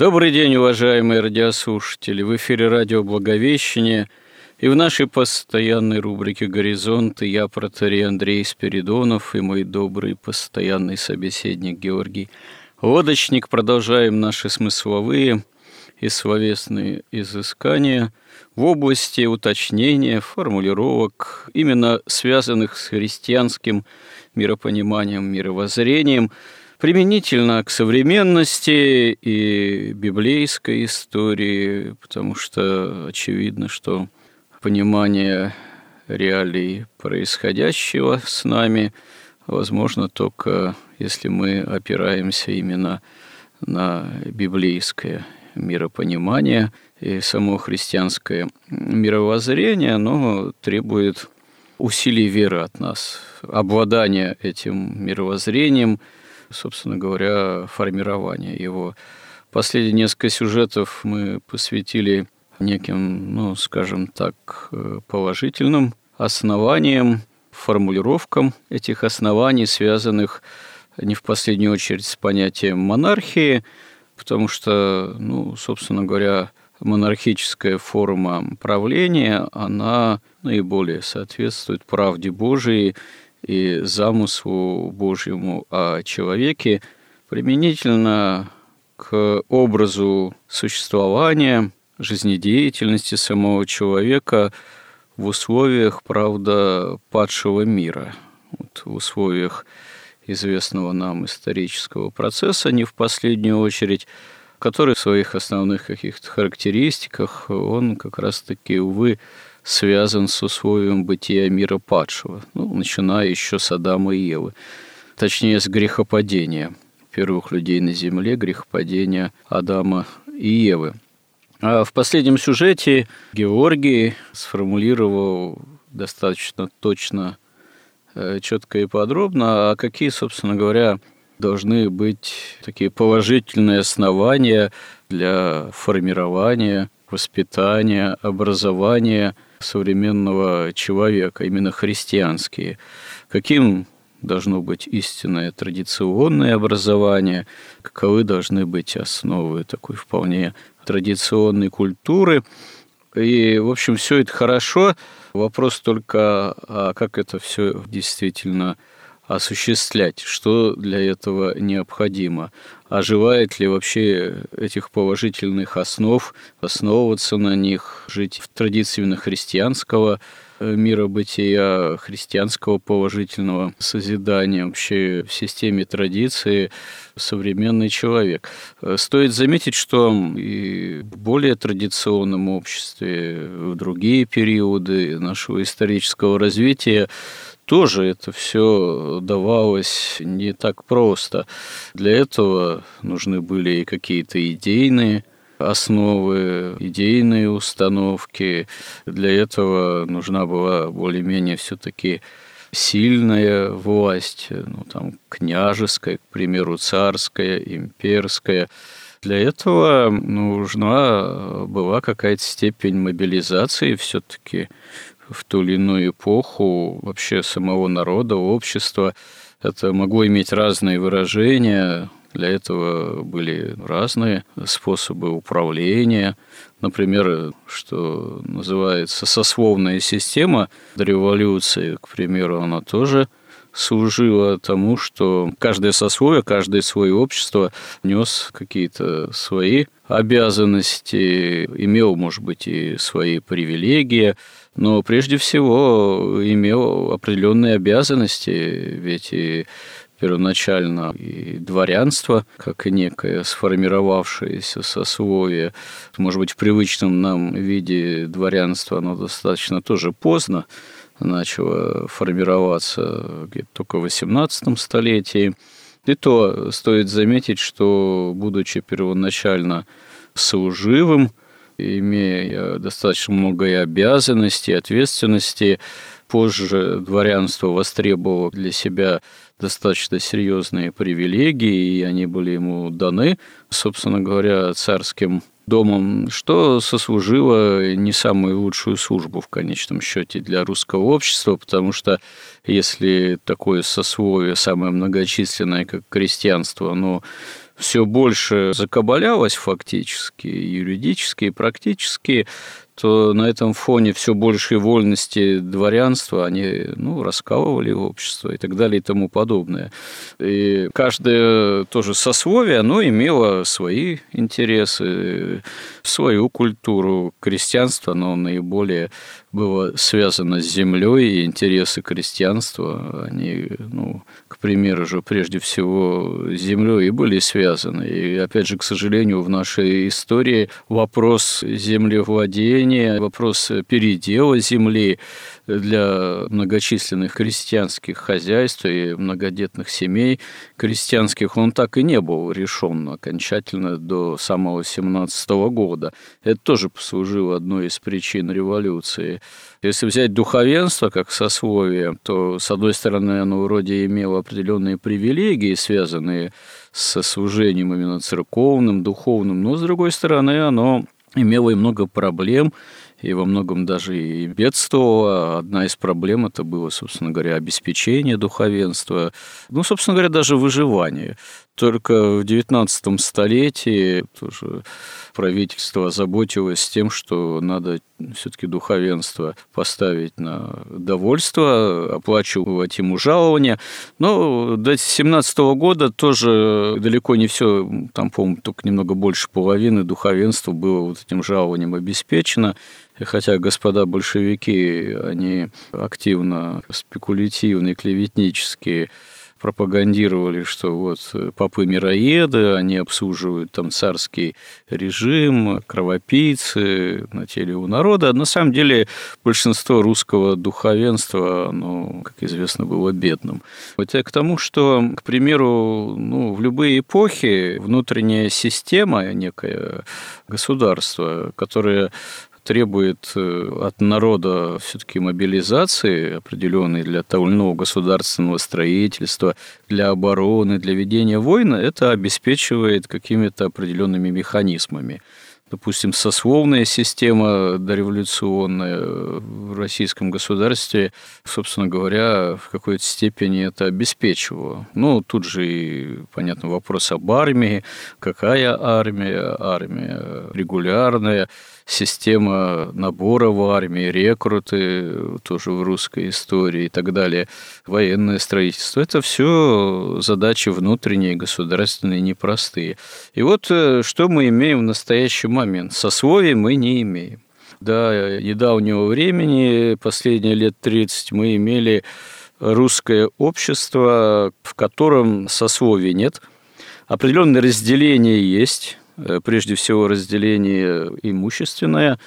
Добрый день, уважаемые радиослушатели! В эфире радио «Благовещение» и в нашей постоянной рубрике «Горизонты» я, протерей Андрей Спиридонов и мой добрый постоянный собеседник Георгий Лодочник. Продолжаем наши смысловые и словесные изыскания в области уточнения, формулировок, именно связанных с христианским миропониманием, мировоззрением – применительно к современности и библейской истории, потому что очевидно, что понимание реалий происходящего с нами возможно только если мы опираемся именно на библейское миропонимание и само христианское мировоззрение, оно требует усилий веры от нас, обладания этим мировоззрением – собственно говоря, формирования его. Последние несколько сюжетов мы посвятили неким, ну, скажем так, э, положительным основаниям, формулировкам этих оснований, связанных не в последнюю очередь с понятием монархии, потому что, ну, собственно говоря, монархическая форма правления, она наиболее соответствует правде Божией и замыслу Божьему о человеке применительно к образу существования, жизнедеятельности самого человека в условиях, правда, падшего мира, вот в условиях известного нам исторического процесса, не в последнюю очередь, который в своих основных каких-то характеристиках, он как раз-таки, увы, связан с условием бытия мира падшего, ну, начиная еще с Адама и Евы, точнее, с грехопадения первых людей на земле, грехопадения Адама и Евы. А в последнем сюжете Георгий сформулировал достаточно точно, э, четко и подробно, а какие, собственно говоря, должны быть такие положительные основания для формирования, воспитания, образования – современного человека, именно христианские. Каким должно быть истинное традиционное образование, каковы должны быть основы такой вполне традиционной культуры. И, в общем, все это хорошо. Вопрос только, а как это все действительно осуществлять, что для этого необходимо, оживает ли вообще этих положительных основ, основываться на них, жить в традиции христианского э, мира бытия, христианского положительного созидания, вообще в системе традиции современный человек. Э, стоит заметить, что и в более традиционном обществе, в другие периоды нашего исторического развития тоже это все давалось не так просто. Для этого нужны были и какие-то идейные основы, идейные установки. Для этого нужна была более-менее все-таки сильная власть, ну, там, княжеская, к примеру, царская, имперская. Для этого нужна была какая-то степень мобилизации все-таки в ту или иную эпоху вообще самого народа, общества. Это могло иметь разные выражения, для этого были разные способы управления. Например, что называется сословная система до революции, к примеру, она тоже служила тому, что каждое сословие, каждое свое общество нес какие-то свои обязанности, имел, может быть, и свои привилегии, но прежде всего имел определенные обязанности, ведь и первоначально и дворянство, как и некое сформировавшееся сословие. Может быть, в привычном нам виде дворянства оно достаточно тоже поздно начало формироваться где-то только в XVIII столетии. И то стоит заметить, что, будучи первоначально служивым, имея достаточно много и обязанностей, и ответственности, позже дворянство востребовало для себя достаточно серьезные привилегии, и они были ему даны, собственно говоря, царским домом, что сослужило не самую лучшую службу в конечном счете для русского общества, потому что если такое сословие, самое многочисленное, как крестьянство, оно все больше закабалялось фактически, юридически и практически, то на этом фоне все большие вольности дворянства, они ну, раскалывали общество и так далее и тому подобное. И каждое тоже сословие, оно имело свои интересы, свою культуру. Крестьянство, оно наиболее было связано с землей, и интересы крестьянства, они, ну, к примеру же, прежде всего, с землей и были связаны. И, опять же, к сожалению, в нашей истории вопрос землевладения, вопрос передела земли для многочисленных крестьянских хозяйств и многодетных семей крестьянских, он так и не был решен окончательно до самого 17 года. Это тоже послужило одной из причин революции. Если взять духовенство как сословие, то, с одной стороны, оно вроде имело определенные привилегии, связанные со служением именно церковным, духовным, но, с другой стороны, оно имело и много проблем, и во многом даже и бедствовала. Одна из проблем это было, собственно говоря, обеспечение духовенства, ну, собственно говоря, даже выживание. Только в XIX столетии тоже правительство озаботилось тем, что надо все-таки духовенство поставить на довольство, оплачивать ему жалования. Но до 17 года тоже далеко не все, там, по-моему, только немного больше половины духовенства было вот этим жалованием обеспечено. И хотя господа большевики, они активно спекулятивные, клеветнические пропагандировали, что вот э, попы мироеды, они обслуживают там царский режим, кровопийцы на теле у народа. На самом деле большинство русского духовенства, оно, как известно, было бедным. Вот я к тому, что, к примеру, ну, в любые эпохи внутренняя система, некое государство, которое требует э, от народа все-таки мобилизации определенной для того или иного государственного строительства, для обороны, для ведения войны, это обеспечивает какими-то определенными механизмами допустим, сословная система дореволюционная в российском государстве, собственно говоря, в какой-то степени это обеспечивало. Ну, тут же и, понятно, вопрос об армии. Какая армия? Армия регулярная, система набора в армии, рекруты тоже в русской истории и так далее, военное строительство. Это все задачи внутренние, государственные, непростые. И вот э, что мы имеем в настоящий момент. Сословий мы не имеем. До недавнего времени, последние лет 30, мы имели русское общество, в котором сословий нет. Определенное разделение есть, прежде всего разделение имущественное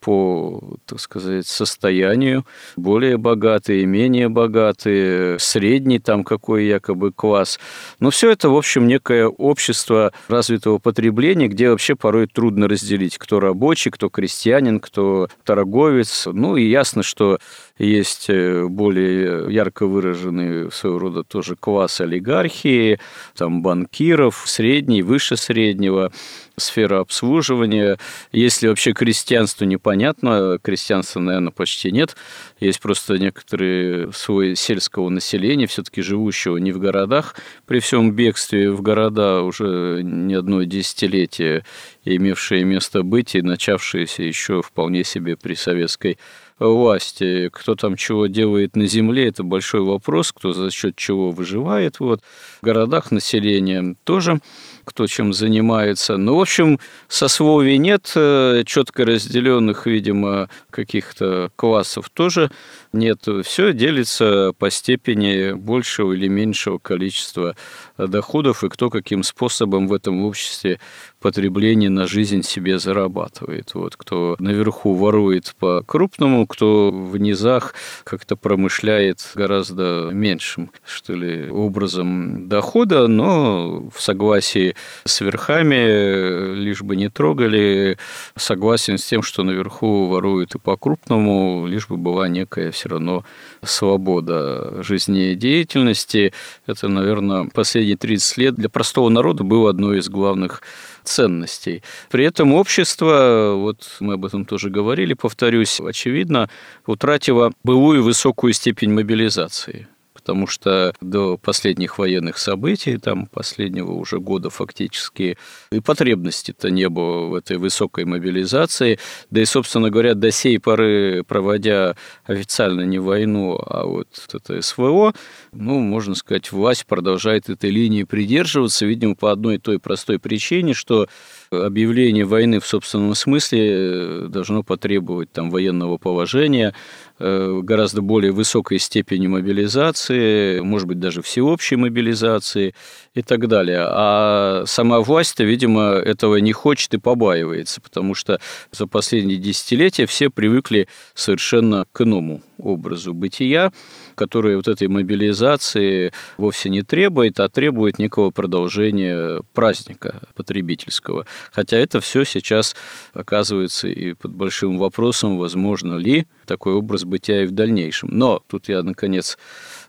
по, так сказать, состоянию, более богатые, менее богатые, средний там какой якобы класс. Но все это, в общем, некое общество развитого потребления, где вообще порой трудно разделить, кто рабочий, кто крестьянин, кто торговец. Ну и ясно, что есть э, более ярко выраженный своего рода тоже класс олигархии, там банкиров, средний, выше среднего, сфера обслуживания. Если вообще крестьянство непонятно, крестьянства, наверное, почти нет. Есть просто некоторые слой сельского населения, все-таки живущего не в городах, при всем бегстве в города уже не одно десятилетие, имевшие место быть и начавшиеся еще вполне себе при советской власти. Кто там чего делает на земле, это большой вопрос, кто за счет чего выживает. Вот. В городах население тоже кто чем занимается. Ну, в общем, сословий нет, э, четко разделенных, видимо, каких-то классов тоже нет. Все делится по степени большего или меньшего количества доходов и кто каким способом в этом обществе потребление на жизнь себе зарабатывает. Вот кто наверху ворует по крупному, кто в низах как-то промышляет гораздо меньшим, что ли, образом дохода, но в согласии с верхами, лишь бы не трогали, согласен с тем, что наверху воруют и по крупному, лишь бы была некая все равно свобода жизнедеятельности. Это, наверное, последние 30 лет для простого народа было одной из главных ценностей. При этом общество, вот мы об этом тоже говорили, повторюсь, очевидно, утратило былую высокую степень мобилизации потому что до последних военных событий, там последнего уже года фактически, и потребности-то не было в этой высокой мобилизации. Да и, собственно говоря, до сей поры, проводя официально не войну, а вот это СВО, ну, можно сказать, власть продолжает этой линии придерживаться, видимо, по одной и той простой причине, что объявление войны в собственном смысле э, должно потребовать там военного положения, э, гораздо более высокой степени мобилизации, может быть, даже всеобщей мобилизации и так далее. А сама власть-то, видимо, этого не хочет и побаивается, потому что за последние десятилетия все привыкли совершенно к иному образу бытия, который вот этой мобилизации вовсе не требует, а требует некого продолжения праздника потребительского. Хотя это все сейчас оказывается и под большим вопросом, возможно ли такой образ бытия и в дальнейшем. Но тут я, наконец,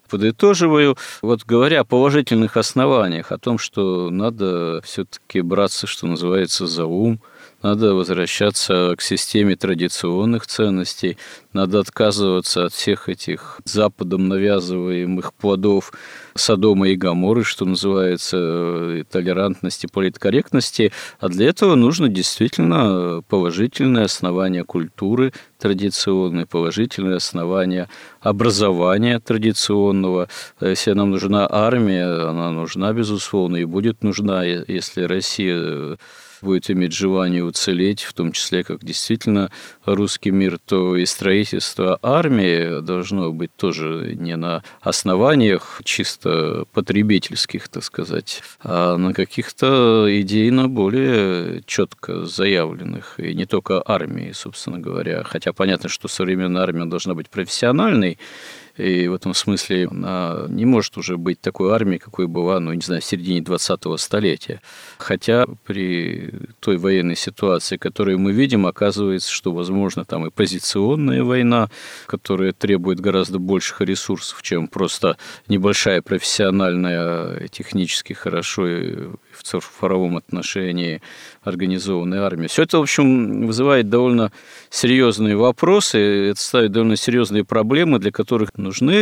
подытоживаю. Вот говоря о положительных основаниях, о том, что надо все-таки браться, что называется, за ум, надо возвращаться к системе традиционных ценностей, надо отказываться от всех этих Западом навязываемых плодов Содома и Гаморы, что называется, э, толерантности, политкорректности. А для этого нужно действительно положительное основание культуры традиционной, положительное основание образования традиционного. Если нам нужна армия, она нужна, безусловно, и будет нужна, если Россия будет иметь желание уцелеть, в том числе как действительно русский мир, то и строительство армии должно быть тоже не на основаниях чисто потребительских, так сказать, а на каких-то идейно более четко заявленных. И не только армии, собственно говоря. Хотя понятно, что современная армия должна быть профессиональной, и в этом смысле она не может уже быть такой армией, какой была, ну, не знаю, в середине 20-го столетия. Хотя при той военной ситуации, которую мы видим, оказывается, что, возможно, там и позиционная война, которая требует гораздо больших ресурсов, чем просто небольшая профессиональная, технически хорошо в цифровом отношении организованная армия. Все это, в общем, вызывает довольно серьезные вопросы, это ставит довольно серьезные проблемы, для которых нужны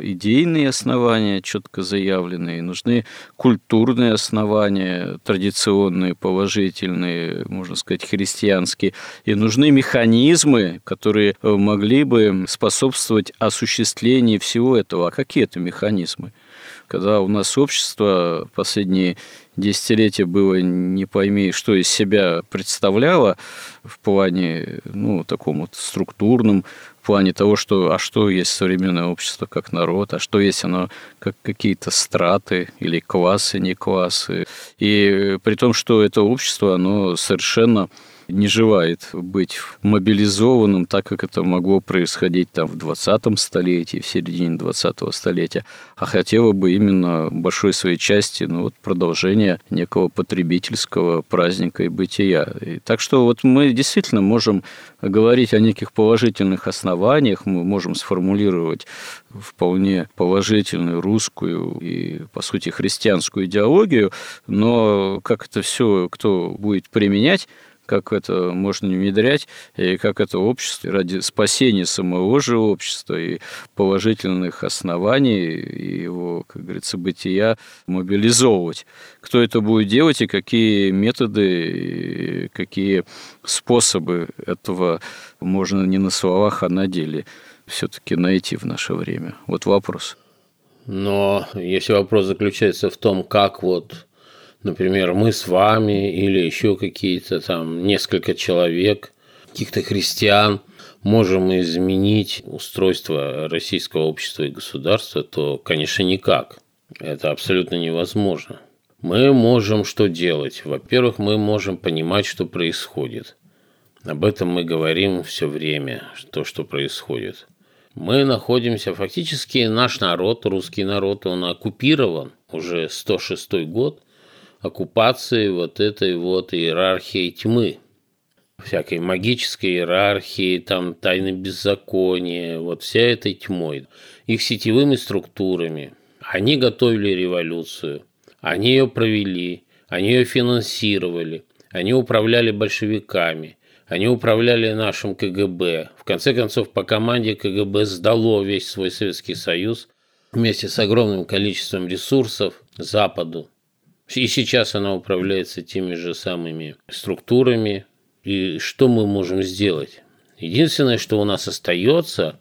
идейные основания, четко заявленные, нужны культурные основания, традиционные, положительные, можно сказать, христианские, и нужны механизмы, которые могли бы способствовать осуществлению всего этого. А какие это механизмы? Когда у нас общество последние десятилетия было не пойми, что из себя представляло в плане, ну, таком вот структурном, в плане того, что, а что есть современное общество как народ, а что есть оно как какие-то страты или классы, не классы. И при том, что это общество, оно совершенно не желает быть мобилизованным, так как это могло происходить там в 20 столетии, в середине 20 столетия, а хотела бы именно большой своей части ну, вот продолжения некого потребительского праздника и бытия. И так что вот мы действительно можем говорить о неких положительных основаниях, мы можем сформулировать вполне положительную русскую и, по сути, христианскую идеологию, но как это все кто будет применять, как это можно внедрять, и как это общество ради спасения самого же общества и положительных оснований и его, как говорится, бытия мобилизовывать. Кто это будет делать и какие методы, и какие способы этого можно не на словах, а на деле все-таки найти в наше время? Вот вопрос. Но если вопрос заключается в том, как вот например, мы с вами или еще какие-то там несколько человек, каких-то христиан, можем изменить устройство российского общества и государства, то, конечно, никак. Это абсолютно невозможно. Мы можем что делать? Во-первых, мы можем понимать, что происходит. Об этом мы говорим все время, то, что происходит. Мы находимся, фактически наш народ, русский народ, он оккупирован уже 106 год оккупации вот этой вот иерархии тьмы – всякой магической иерархии, там тайны беззакония, вот вся этой тьмой, их сетевыми структурами. Они готовили революцию, они ее провели, они ее финансировали, они управляли большевиками, они управляли нашим КГБ. В конце концов, по команде КГБ сдало весь свой Советский Союз вместе с огромным количеством ресурсов Западу. И сейчас она управляется теми же самыми структурами, и что мы можем сделать? Единственное, что у нас остается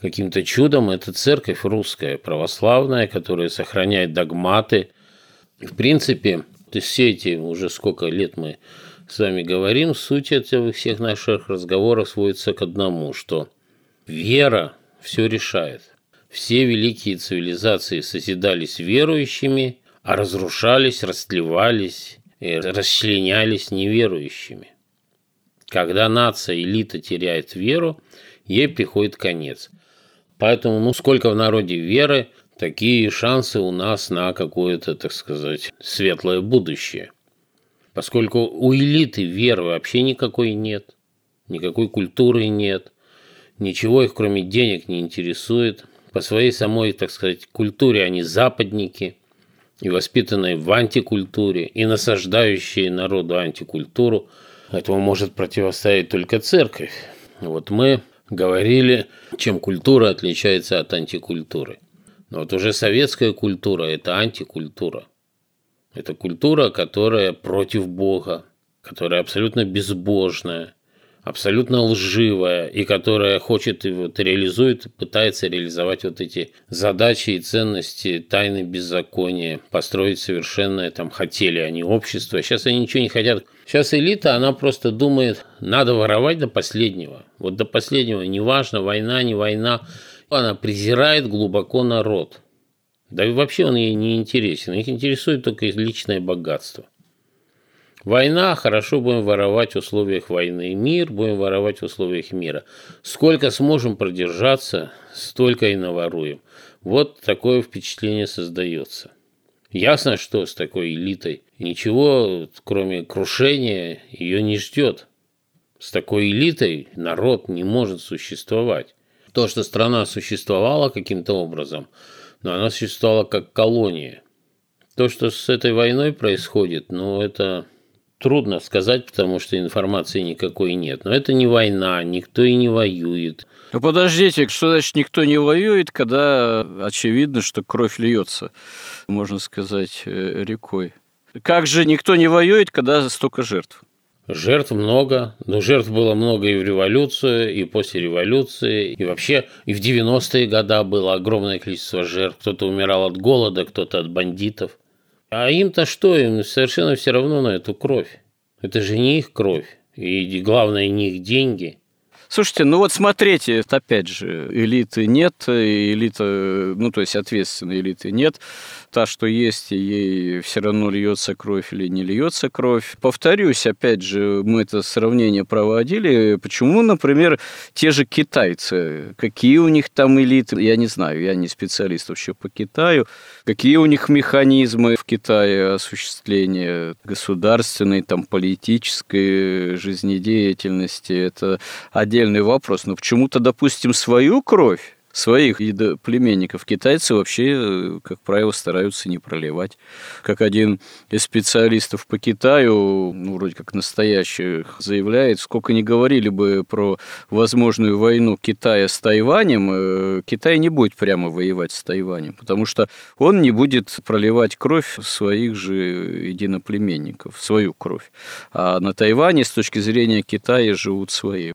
каким-то чудом, это церковь русская, православная, которая сохраняет догматы. В принципе, все эти уже сколько лет мы с вами говорим, суть этих всех наших разговоров сводится к одному, что вера все решает. Все великие цивилизации созидались верующими, а разрушались, растлевались и расчленялись неверующими. Когда нация, элита теряет веру, ей приходит конец. Поэтому, ну, сколько в народе веры, такие шансы у нас на какое-то, так сказать, светлое будущее. Поскольку у элиты веры вообще никакой нет, никакой культуры нет, ничего их кроме денег не интересует. По своей самой, так сказать, культуре они западники и воспитанные в антикультуре, и насаждающие народу антикультуру – Этому может противостоять только церковь. Вот мы говорили, чем культура отличается от антикультуры. Но вот уже советская культура – это антикультура. Это культура, которая против Бога, которая абсолютно безбожная, абсолютно лживая и которая хочет и вот реализует, пытается реализовать вот эти задачи и ценности тайны беззакония, построить совершенное, там хотели они общество, сейчас они ничего не хотят. Сейчас элита, она просто думает, надо воровать до последнего. Вот до последнего, неважно, война, не война, она презирает глубоко народ. Да и вообще он ей не интересен, их интересует только личное богатство. Война, хорошо будем воровать в условиях войны. Мир, будем воровать в условиях мира. Сколько сможем продержаться, столько и наворуем. Вот такое впечатление создается. Ясно, что с такой элитой ничего, кроме крушения, ее не ждет. С такой элитой народ не может существовать. То, что страна существовала каким-то образом, но она существовала как колония. То, что с этой войной происходит, ну, это Трудно сказать, потому что информации никакой нет. Но это не война, никто и не воюет. Ну подождите, что значит никто не воюет, когда очевидно, что кровь льется, можно сказать, э, рекой? Как же никто не воюет, когда столько жертв? Жертв много, но жертв было много и в революцию, и после революции, и вообще и в 90-е годы было огромное количество жертв. Кто-то умирал от голода, кто-то от бандитов. А им-то что? Им совершенно все равно на эту кровь. Это же не их кровь. И главное, не их деньги. Слушайте, ну вот смотрите, опять же, элиты нет, элита, ну то есть ответственной элиты нет та, что есть, ей все равно льется кровь или не льется кровь. Повторюсь, опять же, мы это сравнение проводили. Почему, например, те же китайцы, какие у них там элиты, я не знаю, я не специалист вообще по Китаю, какие у них механизмы в Китае осуществления государственной, там, политической жизнедеятельности, это отдельный вопрос. Но почему-то, допустим, свою кровь своих племенников китайцы вообще, э, как правило, стараются не проливать. Как один из специалистов по Китаю, ну, вроде как настоящих, заявляет, сколько не говорили бы про возможную войну Китая с Тайванем, э, Китай не будет прямо воевать с Тайванем, потому что он не будет проливать кровь своих же единоплеменников, свою кровь. А на Тайване с точки зрения Китая живут свои.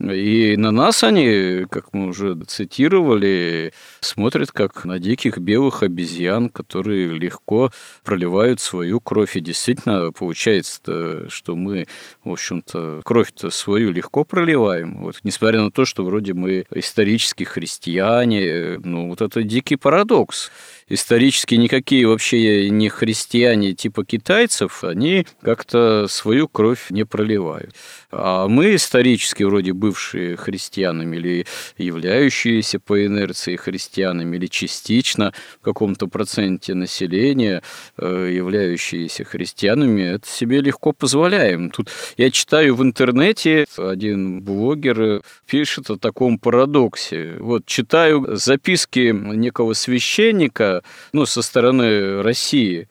И на нас они, как мы уже цитировали, смотрят как на диких белых обезьян, которые легко проливают свою кровь. И действительно получается, что мы, в общем-то, кровь-то свою легко проливаем. Вот, несмотря на то, что вроде мы исторически христиане, ну вот это дикий парадокс исторически никакие вообще не христиане типа китайцев, они как-то свою кровь не проливают. А мы исторически вроде бывшие христианами или являющиеся по инерции христианами или частично в каком-то проценте населения э, являющиеся христианами, это себе легко позволяем. Тут я читаю в интернете, один блогер пишет о таком парадоксе. Вот читаю записки некого священника, ну, со стороны России,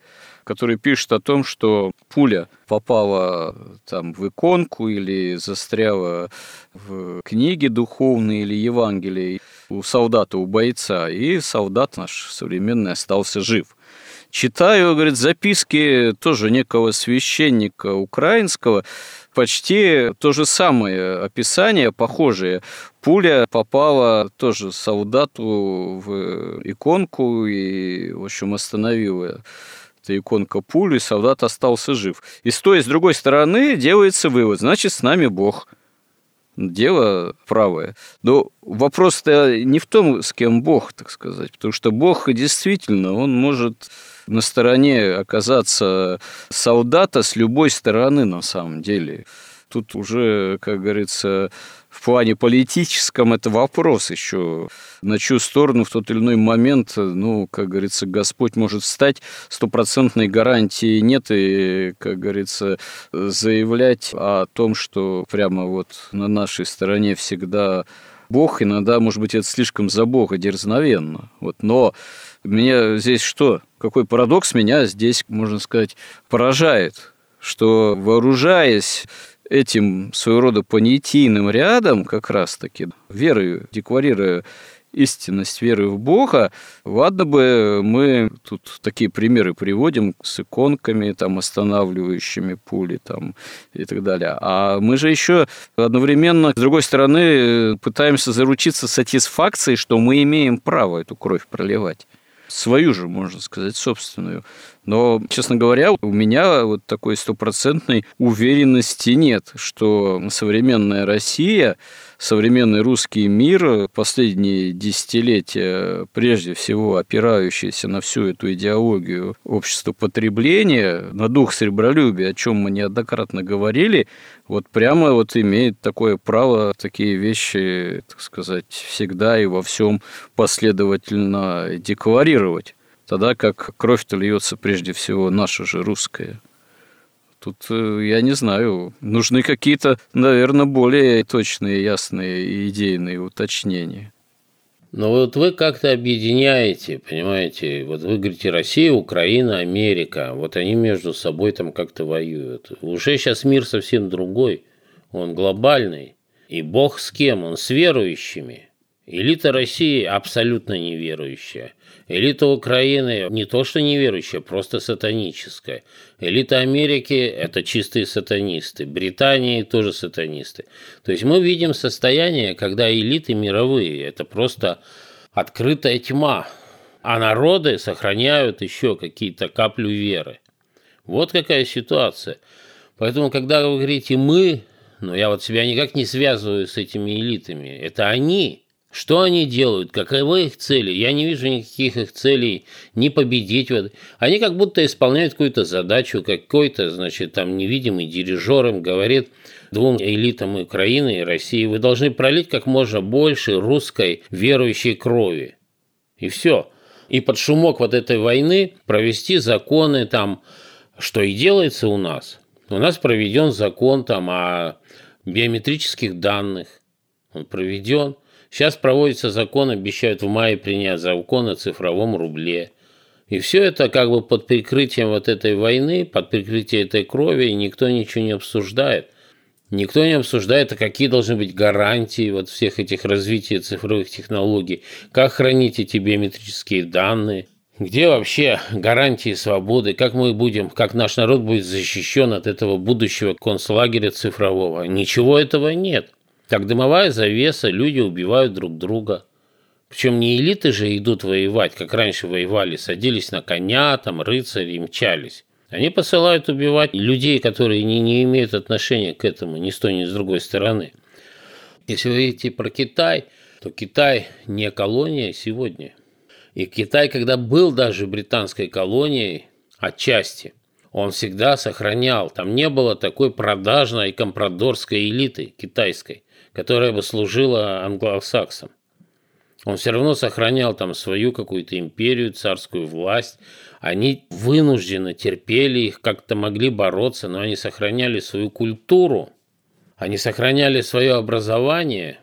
который пишет о том, что пуля попала там в иконку или застряла в книге духовной или Евангелии у солдата, у бойца, и солдат наш современный остался жив. Читаю, говорит, записки тоже некого священника украинского, почти то же самое описание, похожее. Пуля попала тоже солдату в иконку и, в общем, остановила эта иконка пули, солдат остался жив. И с той, и с другой стороны делается вывод, значит, с нами Бог – дело правое. Но вопрос-то не в том, с кем Бог, так сказать, потому что Бог действительно, он может на стороне оказаться солдата с любой стороны на самом деле. Тут уже, как говорится, в плане политическом это вопрос еще. На чью сторону в тот или иной момент, ну, как говорится, Господь может встать, стопроцентной гарантии нет, и, как говорится, заявлять о том, что прямо вот на нашей стороне всегда Бог, иногда, может быть, это слишком за Бога дерзновенно. Вот, но меня здесь что? Какой парадокс меня здесь, можно сказать, поражает, что вооружаясь этим своего рода понятийным рядом, как раз-таки, верой, декларируя истинность веры в Бога, ладно бы мы тут такие примеры приводим с иконками, там, останавливающими пули там, и так далее. А мы же еще одновременно, с другой стороны, пытаемся заручиться сатисфакцией, что мы имеем право эту кровь проливать свою же, можно сказать, собственную. Но, честно говоря, у меня вот такой стопроцентной уверенности нет, что современная Россия современный русский мир последние десятилетия, прежде всего опирающийся на всю эту идеологию общества потребления, на дух сребролюбия, о чем мы неоднократно говорили, вот прямо вот имеет такое право такие вещи, так сказать, всегда и во всем последовательно декларировать тогда как кровь-то льется прежде всего наша же русская. Тут, э, я не знаю, нужны какие-то, наверное, более точные, ясные и идейные уточнения. Но вот вы как-то объединяете, понимаете, вот вы говорите Россия, Украина, Америка, вот они между собой там как-то воюют. Уже сейчас мир совсем другой, он глобальный. И Бог с кем? Он с верующими. Элита России абсолютно неверующая. Элита Украины не то что неверующая, просто сатаническая. Элита Америки – это чистые сатанисты. Британии тоже сатанисты. То есть мы видим состояние, когда элиты мировые – это просто открытая тьма, а народы сохраняют еще какие-то каплю веры. Вот какая ситуация. Поэтому, когда вы говорите «мы», но я вот себя никак не связываю с этими элитами. Это они что они делают? Каковы их цели? Я не вижу никаких их целей не победить. Они как будто исполняют какую-то задачу, какой-то, значит, там невидимый дирижер им говорит двум элитам Украины и России, вы должны пролить как можно больше русской верующей крови. И все. И под шумок вот этой войны провести законы там, что и делается у нас. У нас проведен закон там о биометрических данных. Он проведен. Сейчас проводится закон, обещают в мае принять закон о цифровом рубле. И все это как бы под прикрытием вот этой войны, под прикрытием этой крови, и никто ничего не обсуждает. Никто не обсуждает, а какие должны быть гарантии вот всех этих развития цифровых технологий, как хранить эти биометрические данные, где вообще гарантии свободы, как мы будем, как наш народ будет защищен от этого будущего концлагеря цифрового. Ничего этого нет. Как дымовая завеса, люди убивают друг друга. Причем не элиты же идут воевать, как раньше воевали, садились на коня, там рыцари мчались. Они посылают убивать людей, которые не, не имеют отношения к этому ни с той, ни с другой стороны. Если вы видите про Китай, то Китай не колония сегодня. И Китай, когда был даже британской колонией, отчасти, он всегда сохранял, там не было такой продажной компрадорской элиты китайской, которая бы служила англосаксам. Он все равно сохранял там свою какую-то империю, царскую власть. Они вынужденно терпели их, как-то могли бороться, но они сохраняли свою культуру, они сохраняли свое образование,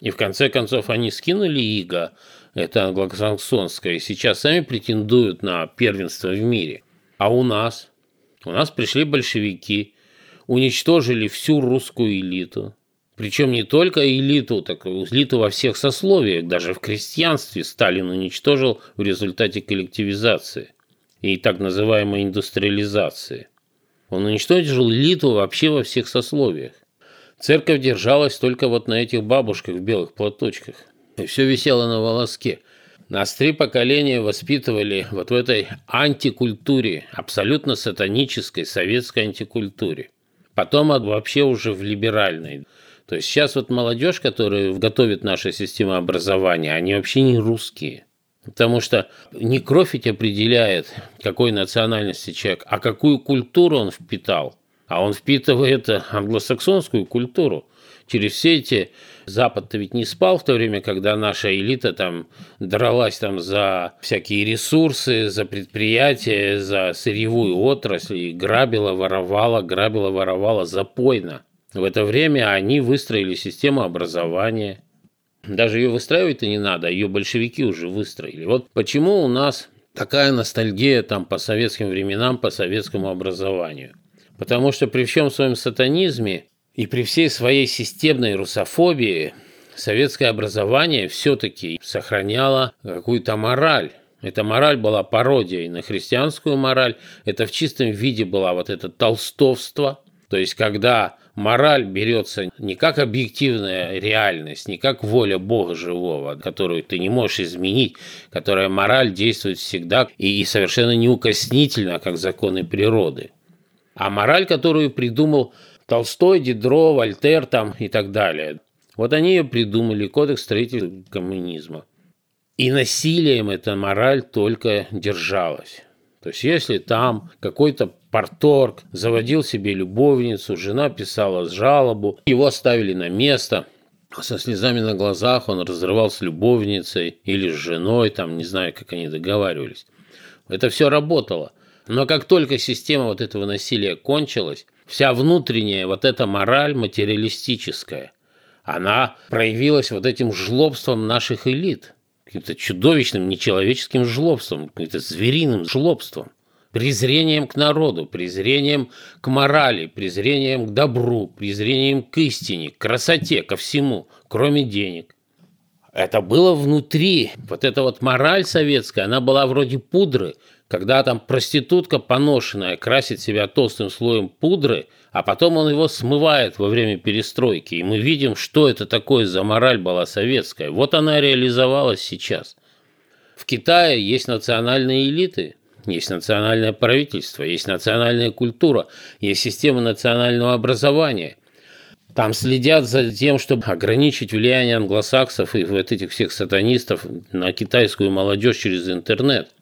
и в конце концов они скинули иго, это англосаксонское, и сейчас сами претендуют на первенство в мире. А у нас? У нас пришли большевики, уничтожили всю русскую элиту, причем не только элиту, так и элиту во всех сословиях. Даже в крестьянстве Сталин уничтожил в результате коллективизации и так называемой индустриализации. Он уничтожил элиту вообще во всех сословиях. Церковь держалась только вот на этих бабушках в белых платочках. И все висело на волоске. Нас три поколения воспитывали вот в этой антикультуре, абсолютно сатанической советской антикультуре. Потом вообще уже в либеральной. То есть сейчас вот молодежь, которая готовит наша система образования, они вообще не русские. Потому что не кровь ведь определяет, какой национальности человек, а какую культуру он впитал. А он впитывает англосаксонскую культуру. Через все эти... Запад-то ведь не спал в то время, когда наша элита там дралась там за всякие ресурсы, за предприятия, за сырьевую отрасль, и грабила, воровала, грабила, воровала запойно. В это время они выстроили систему образования. Даже ее выстраивать-то не надо, ее большевики уже выстроили. Вот почему у нас такая ностальгия там по советским временам, по советскому образованию. Потому что при всем своем сатанизме и при всей своей системной русофобии советское образование все-таки сохраняло какую-то мораль. Эта мораль была пародией на христианскую мораль. Это в чистом виде было вот это толстовство. То есть, когда мораль берется не как объективная реальность, не как воля Бога живого, которую ты не можешь изменить, которая мораль действует всегда и совершенно неукоснительно, как законы природы. А мораль, которую придумал Толстой, Дидро, Вольтер там и так далее. Вот они ее придумали, кодекс строителей коммунизма. И насилием эта мораль только держалась. То есть, если там какой-то порторг заводил себе любовницу, жена писала жалобу, его оставили на место, а со слезами на глазах он разрывал с любовницей или с женой, там, не знаю, как они договаривались. Это все работало. Но как только система вот этого насилия кончилась, вся внутренняя вот эта мораль материалистическая, она проявилась вот этим жлобством наших элит каким-то чудовищным нечеловеческим жлобством, каким-то звериным жлобством, презрением к народу, презрением к морали, презрением к добру, презрением к истине, к красоте, ко всему, кроме денег. Это было внутри. Вот эта вот мораль советская, она была вроде пудры, когда там проститутка поношенная красит себя толстым слоем пудры, а потом он его смывает во время перестройки. И мы видим, что это такое за мораль была советская. Вот она реализовалась сейчас. В Китае есть национальные элиты, есть национальное правительство, есть национальная культура, есть система национального образования. Там следят за тем, чтобы ограничить влияние англосаксов и вот этих всех сатанистов на китайскую молодежь через интернет –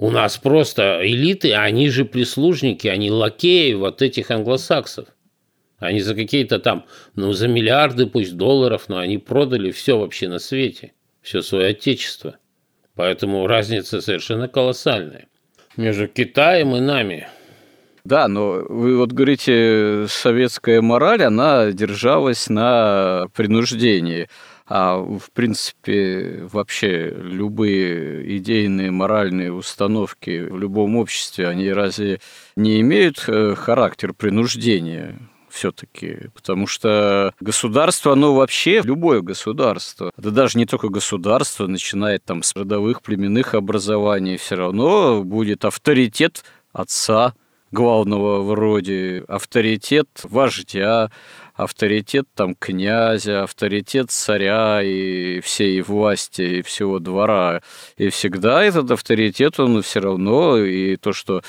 у нас просто элиты, они же прислужники, они лакеи вот этих англосаксов. Они за какие-то там, ну, за миллиарды пусть долларов, но они продали все вообще на свете, все свое отечество. Поэтому разница совершенно колоссальная между Китаем и нами. Да, но вы вот говорите, советская мораль, она держалась на принуждении. А в принципе вообще любые идейные, моральные установки в любом обществе, они разве не имеют э, характер принуждения? все-таки, потому что государство, оно вообще, любое государство, это даже не только государство, начинает там с родовых племенных образований, все равно будет авторитет отца, главного в роде, авторитет вождя, авторитет там князя, авторитет царя и всей власти, и всего двора. И всегда этот авторитет, он все равно, и то, что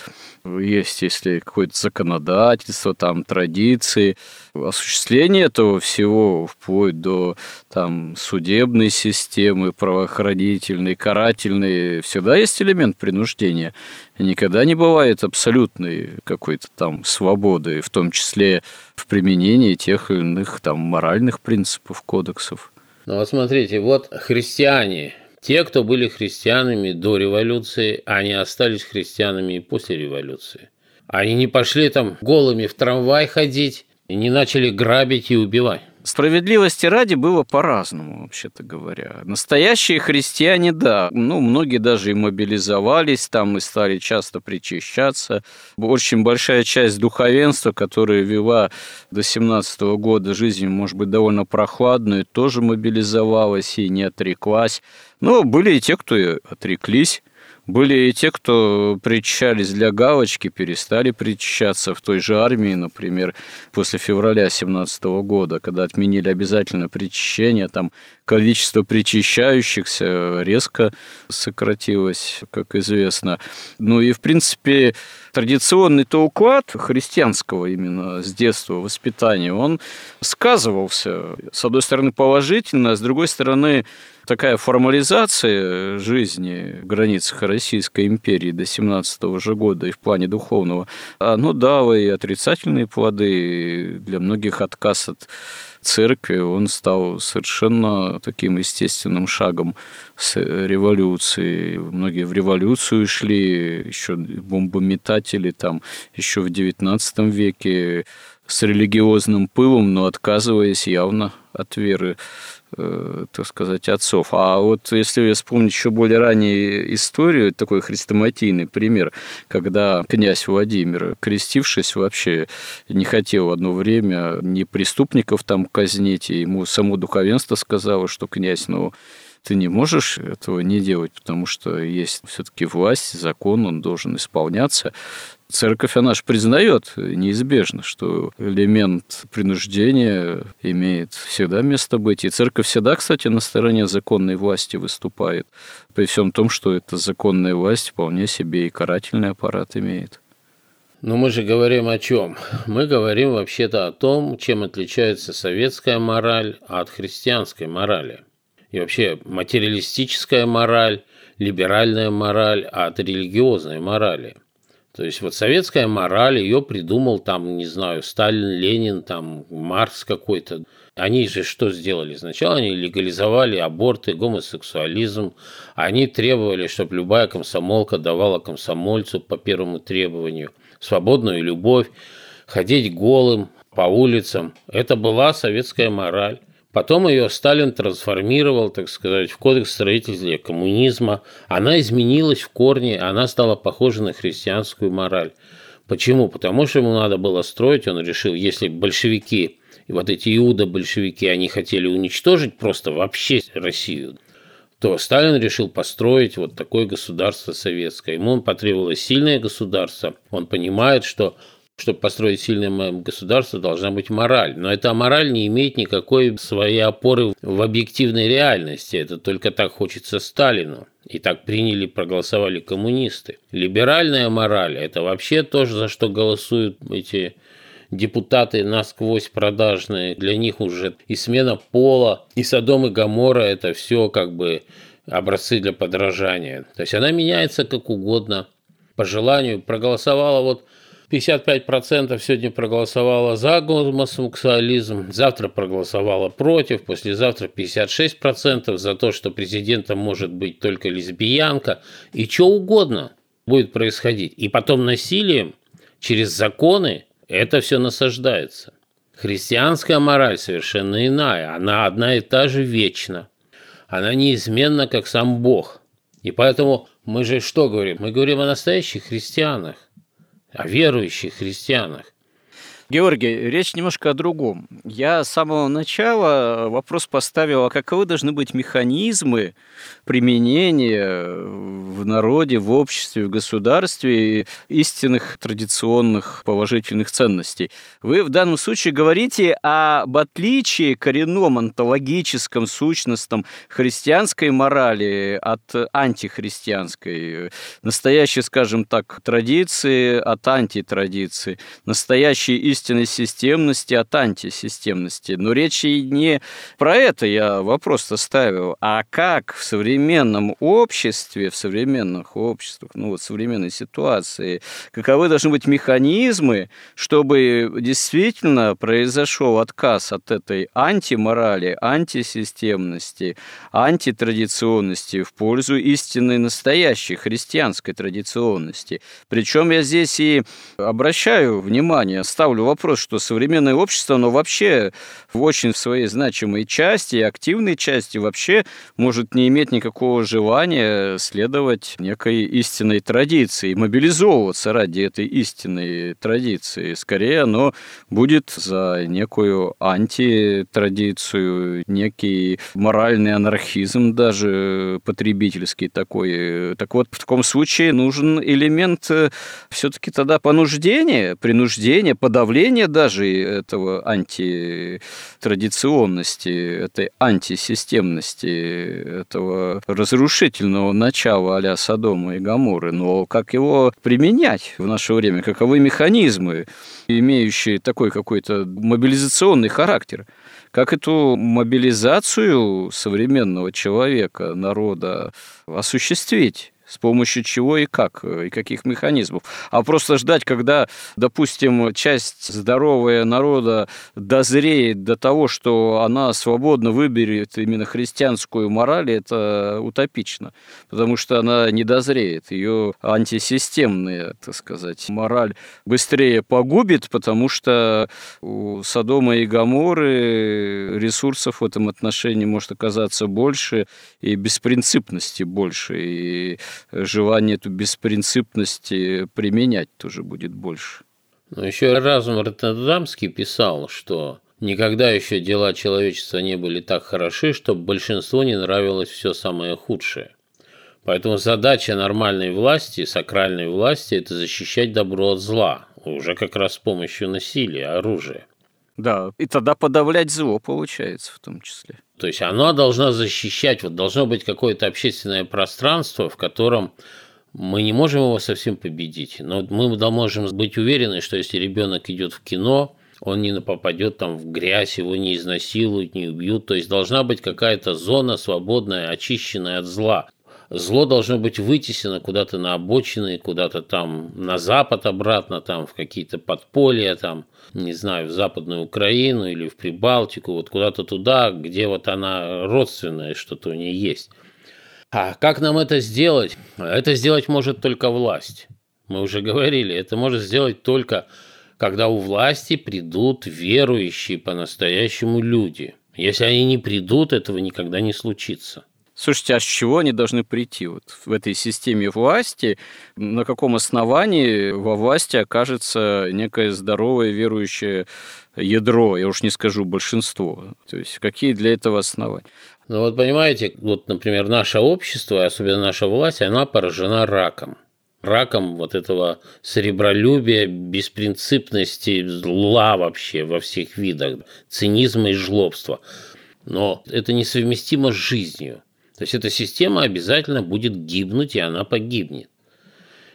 есть, если какое-то законодательство, там, традиции, осуществление этого всего, вплоть до там, судебной системы, правоохранительной, карательной, всегда есть элемент принуждения. Никогда не бывает абсолютной какой-то там свободы, в том числе в применении тех или иных там моральных принципов, кодексов. Ну вот смотрите, вот христиане, те, кто были христианами до революции, они остались христианами и после революции. Они не пошли там голыми в трамвай ходить, и не начали грабить и убивать. Справедливости ради было по-разному, вообще-то говоря. Настоящие христиане, да, ну, многие даже и мобилизовались там и стали часто причащаться. Очень большая часть духовенства, которая вела до 17 года жизнь, может быть, довольно прохладную, тоже мобилизовалась и не отреклась. Но были и те, кто отреклись. Были и те, кто причащались для галочки, перестали причащаться в той же армии, например, после февраля 17 года, когда отменили обязательно причащение, там количество причащающихся резко сократилось, как известно. Ну и, в принципе, традиционный-то уклад христианского именно с детства воспитания, он сказывался, с одной стороны, положительно, а с другой стороны, такая формализация жизни в границах Российской империи до 17 же года и в плане духовного, оно дало и отрицательные плоды, для многих отказ от церкви, он стал совершенно таким естественным шагом с революции. Многие в революцию шли, еще бомбометатели там еще в XIX веке с религиозным пылом, но отказываясь явно от веры так сказать, отцов. А вот если вспомнить еще более раннюю историю, такой хрестоматийный пример, когда князь Владимир, крестившись, вообще не хотел одно время ни преступников там казнить, и ему само духовенство сказало, что князь, ну, ты не можешь этого не делать, потому что есть все-таки власть, закон, он должен исполняться. Церковь, она же признает неизбежно, что элемент принуждения имеет всегда место быть. И церковь всегда, кстати, на стороне законной власти выступает, при всем том, что эта законная власть вполне себе и карательный аппарат имеет. Но мы же говорим о чем? Мы говорим вообще-то о том, чем отличается советская мораль от христианской морали. И вообще материалистическая мораль, либеральная мораль от религиозной морали – то есть вот советская мораль, ее придумал там, не знаю, Сталин, Ленин, там Маркс какой-то. Они же что сделали? Сначала они легализовали аборты, гомосексуализм. Они требовали, чтобы любая комсомолка давала комсомольцу по первому требованию свободную любовь, ходить голым по улицам. Это была советская мораль. Потом ее Сталин трансформировал, так сказать, в кодекс строителя коммунизма. Она изменилась в корне, она стала похожа на христианскую мораль. Почему? Потому что ему надо было строить, он решил, если большевики, и вот эти иуда-большевики, они хотели уничтожить просто вообще Россию, то Сталин решил построить вот такое государство советское. Ему потребовалось сильное государство. Он понимает, что чтобы построить сильное государство, должна быть мораль. Но эта мораль не имеет никакой своей опоры в объективной реальности. Это только так хочется Сталину. И так приняли, проголосовали коммунисты. Либеральная мораль – это вообще то, за что голосуют эти депутаты насквозь продажные. Для них уже и смена пола, и Содом, и Гамора – это все как бы образцы для подражания. То есть она меняется как угодно по желанию. Проголосовала вот 55% сегодня проголосовало за гомосексуализм, завтра проголосовало против, послезавтра 56% за то, что президентом может быть только лесбиянка, и что угодно будет происходить. И потом насилием через законы это все насаждается. Христианская мораль совершенно иная, она одна и та же вечно. Она неизменна, как сам Бог. И поэтому мы же что говорим? Мы говорим о настоящих христианах о верующих христианах. Георгий, речь немножко о другом. Я с самого начала вопрос поставил, а каковы должны быть механизмы применения в народе, в обществе, в государстве истинных традиционных положительных ценностей. Вы в данном случае говорите об отличии коренном онтологическом, сущностном христианской морали от антихристианской, настоящей, скажем так, традиции от антитрадиции, настоящей истинной истинной системности от антисистемности. Но речь и не про это я вопрос-то ставил, а как в современном обществе, в современных обществах, ну вот современной ситуации, каковы должны быть механизмы, чтобы действительно произошел отказ от этой антиморали, антисистемности, антитрадиционности в пользу истинной настоящей христианской традиционности. Причем я здесь и обращаю внимание, ставлю вопрос, что современное общество, оно вообще в очень своей значимой части, активной части вообще может не иметь никакого желания следовать некой истинной традиции, мобилизовываться ради этой истинной традиции. Скорее, оно будет за некую антитрадицию, некий моральный анархизм даже потребительский такой. Так вот, в таком случае нужен элемент э, все-таки тогда понуждения, принуждения, подавления проявление даже этого антитрадиционности, этой антисистемности, этого разрушительного начала а Содома и Гаморы. Но как его применять в наше время? Каковы механизмы, имеющие такой какой-то мобилизационный характер? Как эту мобилизацию современного человека, народа осуществить? С помощью чего и как, э, и каких механизмов. А просто ждать, когда, допустим, часть здоровая народа дозреет до того, что она свободно выберет именно христианскую мораль, это утопично, потому что она не дозреет. Ее антисистемная, так сказать, мораль быстрее погубит, потому что у Содома и Гаморы ресурсов в этом отношении может оказаться больше, и беспринципности больше, и желание эту беспринципность применять тоже будет больше. Но еще разум Роттердамский писал, что никогда еще дела человечества не были так хороши, чтобы большинству не нравилось все самое худшее. Поэтому задача нормальной власти, сакральной власти – это защищать добро от зла, уже как раз с помощью насилия, оружия. Да, и тогда подавлять зло получается в том числе. То есть оно должно защищать, вот должно быть какое-то общественное пространство, в котором мы не можем его совсем победить, но мы можем быть уверены, что если ребенок идет в кино, он не попадет там в грязь, его не изнасилуют, не убьют. То есть должна быть какая-то зона свободная, очищенная от зла. Зло должно быть вытеснено куда-то на обочины, куда-то там на запад обратно, там в какие-то подполья, там не знаю, в Западную Украину или в Прибалтику, вот куда-то туда, где вот она родственная, что-то у нее есть. А как нам это сделать? Это сделать может только власть. Мы уже говорили, это может сделать только, когда у власти придут верующие по-настоящему люди. Если они не придут, этого никогда не случится. Слушайте, а с чего они должны прийти вот в этой системе власти? На каком основании во власти окажется некое здоровое верующее ядро, я уж не скажу большинство. То есть какие для этого основания? Ну вот понимаете, вот, например, наше общество, особенно наша власть, она поражена раком. Раком вот этого серебролюбия, беспринципности, зла вообще во всех видах, цинизма и жлобства. Но это несовместимо с жизнью. То есть эта система обязательно будет гибнуть, и она погибнет.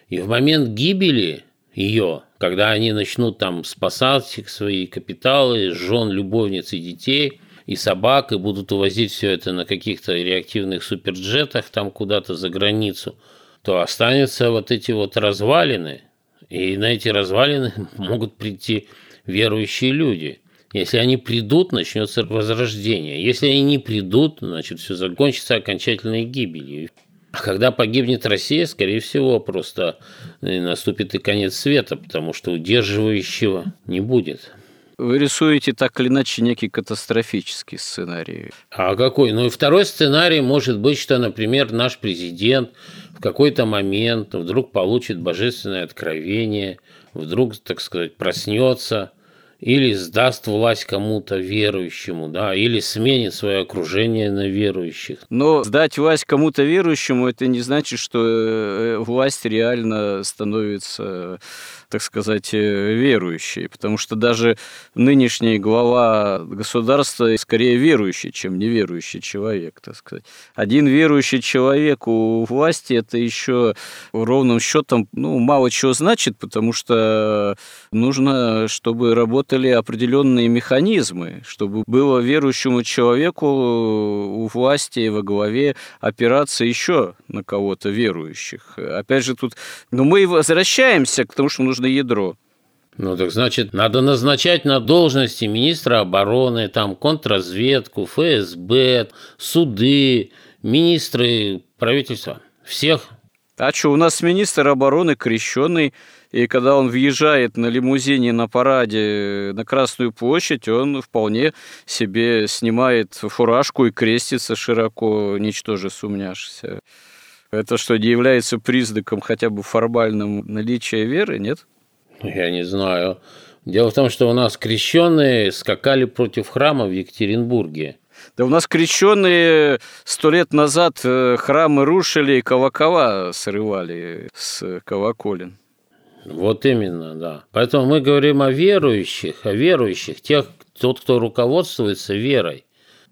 И в момент гибели ее, когда они начнут там спасать свои капиталы, жен, любовниц и детей, и собак, и будут увозить все это на каких-то реактивных суперджетах там куда-то за границу, то останутся вот эти вот развалины, и на эти развалины могут прийти верующие люди – если они придут, начнется возрождение. Если они не придут, значит, все закончится окончательной гибелью. А когда погибнет Россия, скорее всего, просто э, наступит и конец света, потому что удерживающего не будет. Вы рисуете так или иначе некий катастрофический сценарий. А какой? Ну и второй сценарий может быть, что, например, наш президент в какой-то момент вдруг получит божественное откровение, вдруг, так сказать, проснется – или сдаст власть кому-то верующему, да, или сменит свое окружение на верующих. Но сдать власть кому-то верующему, это не значит, что э, власть реально становится так сказать, э, верующие, потому что даже нынешний глава государства скорее верующий, чем неверующий человек, так сказать. Один верующий человек у власти это еще ровным счетом ну, мало чего значит, потому что нужно, чтобы работали определенные механизмы, чтобы было верующему человеку у власти во главе опираться еще на кого-то верующих. Опять же, тут ну, мы возвращаемся к тому, что нужно нужно ядро. Ну так значит, надо назначать на должности министра обороны, там контрразведку, ФСБ, суды, министры правительства. Всех. А что, у нас министр обороны крещенный, и когда он въезжает на лимузине на параде на Красную площадь, он вполне себе снимает фуражку и крестится широко, ничтоже сумняшься. Это что, не является признаком хотя бы формальным наличия веры, нет? Я не знаю. Дело в том, что у нас крещенные скакали против храма в Екатеринбурге. Да у нас крещенные сто лет назад э, храмы рушили и колокола срывали с колоколен. Вот именно, да. Поэтому мы говорим о верующих, о верующих, тех, тот, кто руководствуется верой.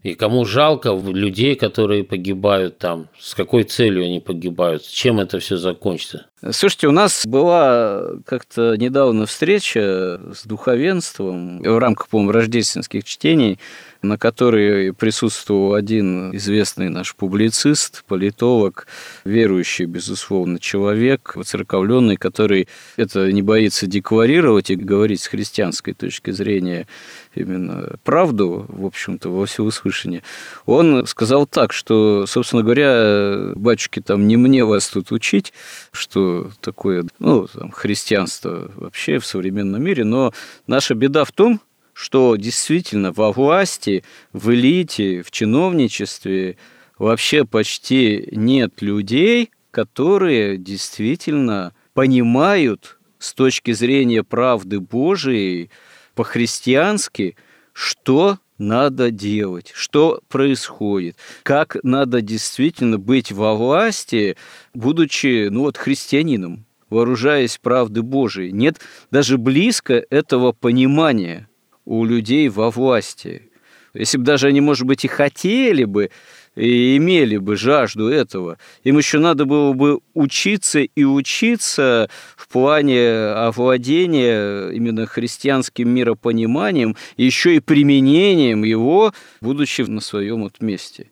И кому жалко людей, которые погибают там, с какой целью они погибают, чем это все закончится? Слушайте, у нас была как-то недавно встреча с духовенством в рамках, по-моему, рождественских чтений на которой присутствовал один известный наш публицист, политолог, верующий, безусловно, человек, воцерковленный, который это не боится декларировать и говорить с христианской точки зрения именно правду, в общем-то, во всеуслышание, он сказал так, что, собственно говоря, батюшки, там не мне вас тут учить, что такое, ну, там, христианство вообще в современном мире, но наша беда в том, что действительно во власти, в элите, в чиновничестве вообще почти нет людей, которые действительно понимают с точки зрения правды Божией по-христиански, что надо делать, что происходит, как надо действительно быть во власти, будучи ну вот, христианином, вооружаясь правды Божией. Нет даже близко этого понимания – у людей во власти. Если бы даже они, может быть, и хотели бы, и имели бы жажду этого, им еще надо было бы учиться и учиться в плане овладения именно христианским миропониманием, еще и применением его, будучи на своем вот месте.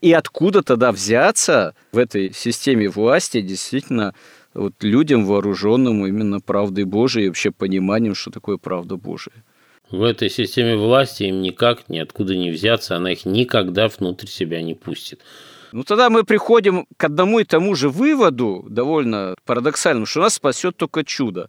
И откуда тогда взяться в этой системе власти действительно вот людям, вооруженным именно правдой Божией и вообще пониманием, что такое правда Божия? В этой системе власти им никак ниоткуда не взяться, она их никогда внутрь себя не пустит. Ну, тогда мы приходим к одному и тому же выводу, довольно парадоксальному, что нас спасет только чудо.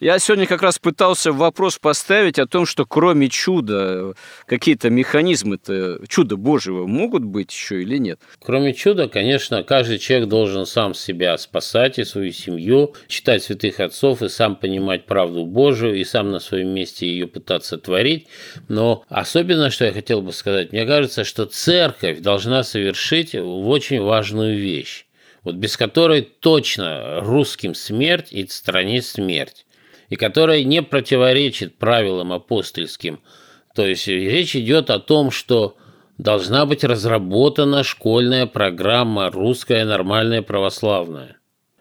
Я сегодня как раз пытался вопрос поставить о том, что кроме чуда какие-то механизмы-то чуда Божьего могут быть еще или нет? Кроме чуда, конечно, каждый человек должен сам себя спасать и свою семью, читать святых отцов и сам понимать правду Божию, и сам на своем месте ее пытаться творить. Но особенно, что я хотел бы сказать, мне кажется, что церковь должна совершить в очень важную вещь вот без которой точно русским смерть и стране смерть и которая не противоречит правилам апостольским. То есть речь идет о том, что должна быть разработана школьная программа русская нормальная православная.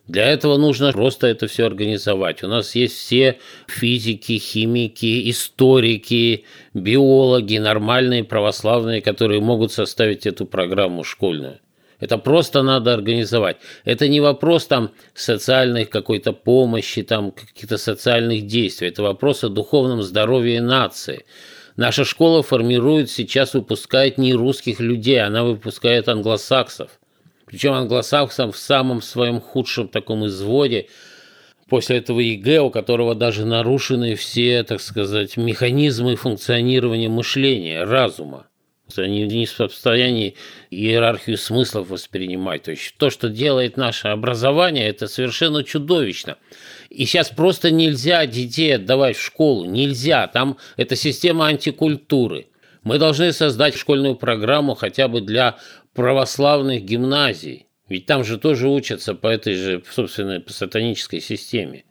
Для этого нужно просто это все организовать. У нас есть все физики, химики, историки, биологи, нормальные православные, которые могут составить эту программу школьную. Это просто надо организовать. Это не вопрос там социальной какой-то помощи, там каких-то социальных действий. Это вопрос о духовном здоровье нации. Наша школа формирует сейчас, выпускает не русских людей, она выпускает англосаксов. Причем англосаксов в самом своем худшем таком изводе, после этого ЕГЭ, у которого даже нарушены все, так сказать, механизмы функционирования мышления, разума. Они не в состоянии иерархию смыслов воспринимать. То есть то, что делает наше образование, это совершенно чудовищно. И сейчас просто нельзя детей отдавать в школу. Нельзя. Там это система антикультуры. Мы должны создать школьную программу хотя бы для православных гимназий. Ведь там же тоже учатся по этой же, собственно, сатанической системе.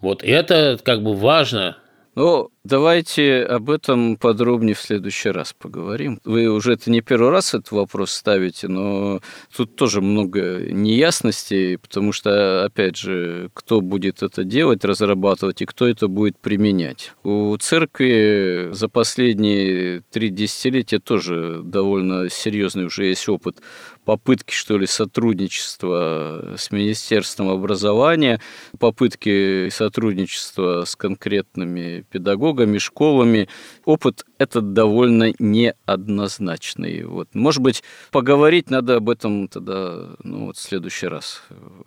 Вот это как бы важно ну, давайте об этом подробнее в следующий раз поговорим. Вы уже это не первый раз этот вопрос ставите, но тут тоже много неясностей, потому что, опять же, кто будет это делать, разрабатывать, и кто это будет применять. У церкви за последние три десятилетия тоже довольно серьезный уже есть опыт попытки, что ли, сотрудничества с Министерством образования, попытки сотрудничества с конкретными педагогами, школами. Опыт этот довольно неоднозначный. Вот. Может быть, поговорить надо об этом тогда ну, вот в следующий раз.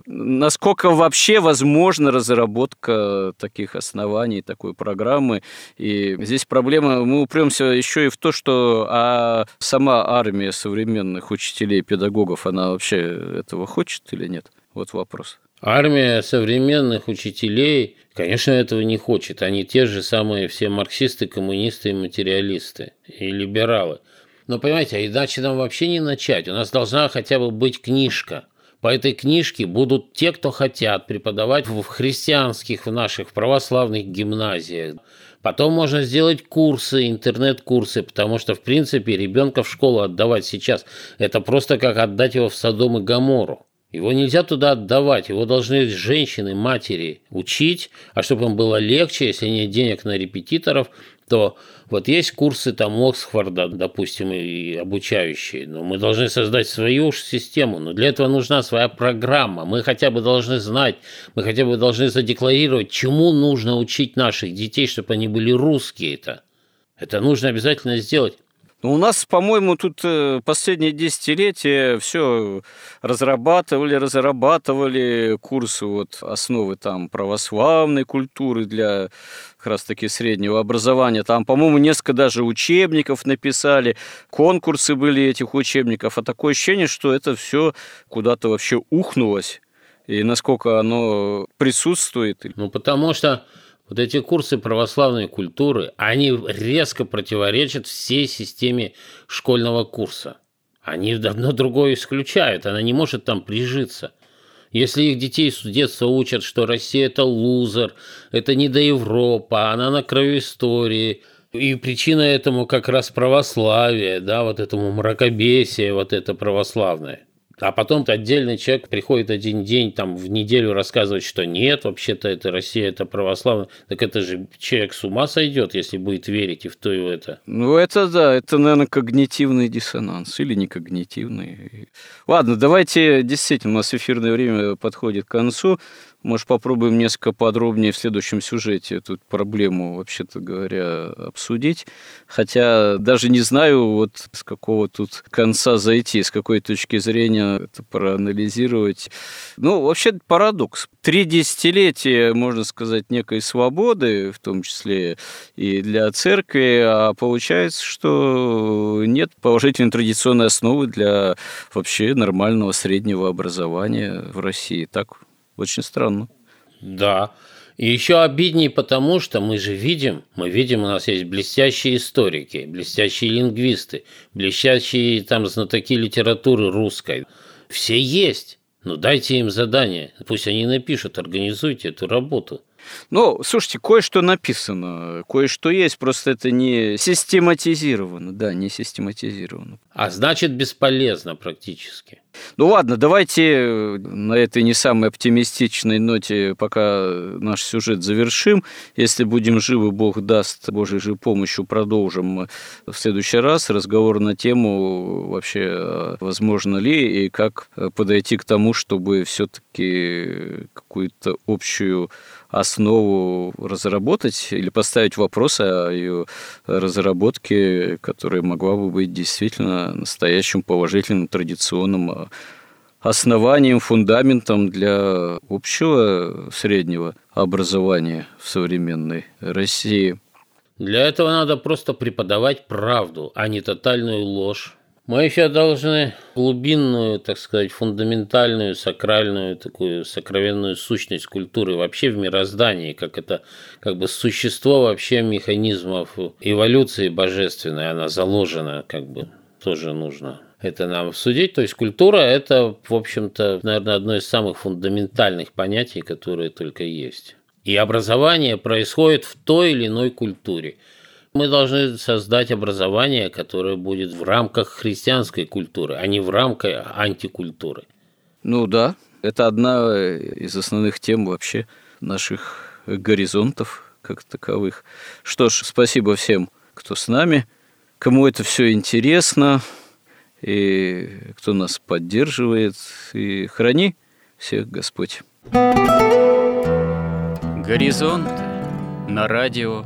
Насколько вообще возможна разработка таких оснований, такой программы? И здесь проблема, мы упремся еще и в то, что а сама армия современных учителей, педагогов, педагогов, она вообще этого хочет или нет? Вот вопрос. Армия современных учителей, конечно, этого не хочет. Они те же самые все марксисты, коммунисты и материалисты, и либералы. Но понимаете, а иначе нам вообще не начать. У нас должна хотя бы быть книжка. По этой книжке будут те, кто хотят преподавать в христианских, в наших православных гимназиях. Потом можно сделать курсы, интернет-курсы, потому что, в принципе, ребенка в школу отдавать сейчас – это просто как отдать его в Содом и Гамору. Его нельзя туда отдавать, его должны женщины, матери учить, а чтобы им было легче, если нет денег на репетиторов, то вот есть курсы там Оксфорда, допустим, и обучающие, но мы должны создать свою уж систему, но для этого нужна своя программа, мы хотя бы должны знать, мы хотя бы должны задекларировать, чему нужно учить наших детей, чтобы они были русские-то. Это нужно обязательно сделать. Ну, у нас, по-моему, тут э, последние десятилетия все разрабатывали, разрабатывали курсы вот основы там православной культуры для как раз таки среднего образования. Там, по-моему, несколько даже учебников написали, конкурсы были этих учебников. А такое ощущение, что это все куда-то вообще ухнулось. И насколько оно присутствует. Ну, потому что вот эти курсы православной культуры, они резко противоречат всей системе школьного курса. Они одно другое исключают, она не может там прижиться. Если их детей с детства учат, что Россия – это лузер, это не до Европа, она на краю истории, и причина этому как раз православие, да, вот этому мракобесие, вот это православное. А потом отдельный человек приходит один день там в неделю рассказывать, что нет, вообще-то это Россия, это православная. Так это же человек с ума сойдет, если будет верить и в то, и в это. Ну, это да, это, наверное, когнитивный диссонанс или не когнитивный. Ладно, давайте, действительно, у нас эфирное время подходит к концу. Может, попробуем несколько подробнее в следующем сюжете эту проблему, вообще-то говоря, обсудить. Хотя даже не знаю, вот с какого тут конца зайти, с какой точки зрения это проанализировать. Ну, вообще парадокс. Три десятилетия, можно сказать, некой свободы, в том числе и для церкви, а получается, что нет положительной традиционной основы для вообще нормального среднего образования в России. Так очень странно. Да. И еще обиднее потому, что мы же видим, мы видим, у нас есть блестящие историки, блестящие лингвисты, блестящие там знатоки литературы русской. Все есть. Ну дайте им задание, пусть они напишут, организуйте эту работу. Ну, слушайте, кое-что написано, кое-что есть, просто это не систематизировано, да, не систематизировано. А значит, бесполезно практически. Ну ладно, давайте на этой не самой оптимистичной ноте пока наш сюжет завершим. Если будем живы, Бог даст, Божьей же помощью продолжим в следующий раз разговор на тему вообще, возможно ли и как подойти к тому, чтобы все-таки какую-то общую основу разработать или поставить вопрос о ее разработке, которая могла бы быть действительно настоящим положительным традиционным а, основанием, фундаментом для общего среднего образования в современной России. Для этого надо просто преподавать правду, а не тотальную ложь. Мы еще должны глубинную, так сказать, фундаментальную, сакральную, такую сокровенную сущность культуры вообще в мироздании, как это как бы существо вообще механизмов эволюции божественной, она заложена как бы тоже нужно это нам судить. То есть культура – это, в общем-то, наверное, одно из самых фундаментальных понятий, которые только есть. И образование происходит в той или иной культуре. Мы должны создать образование, которое будет в рамках христианской культуры, а не в рамках антикультуры. Ну да, это одна из основных тем вообще наших горизонтов как таковых. Что ж, спасибо всем, кто с нами, кому это все интересно, и кто нас поддерживает, и храни всех Господь. Горизонт на радио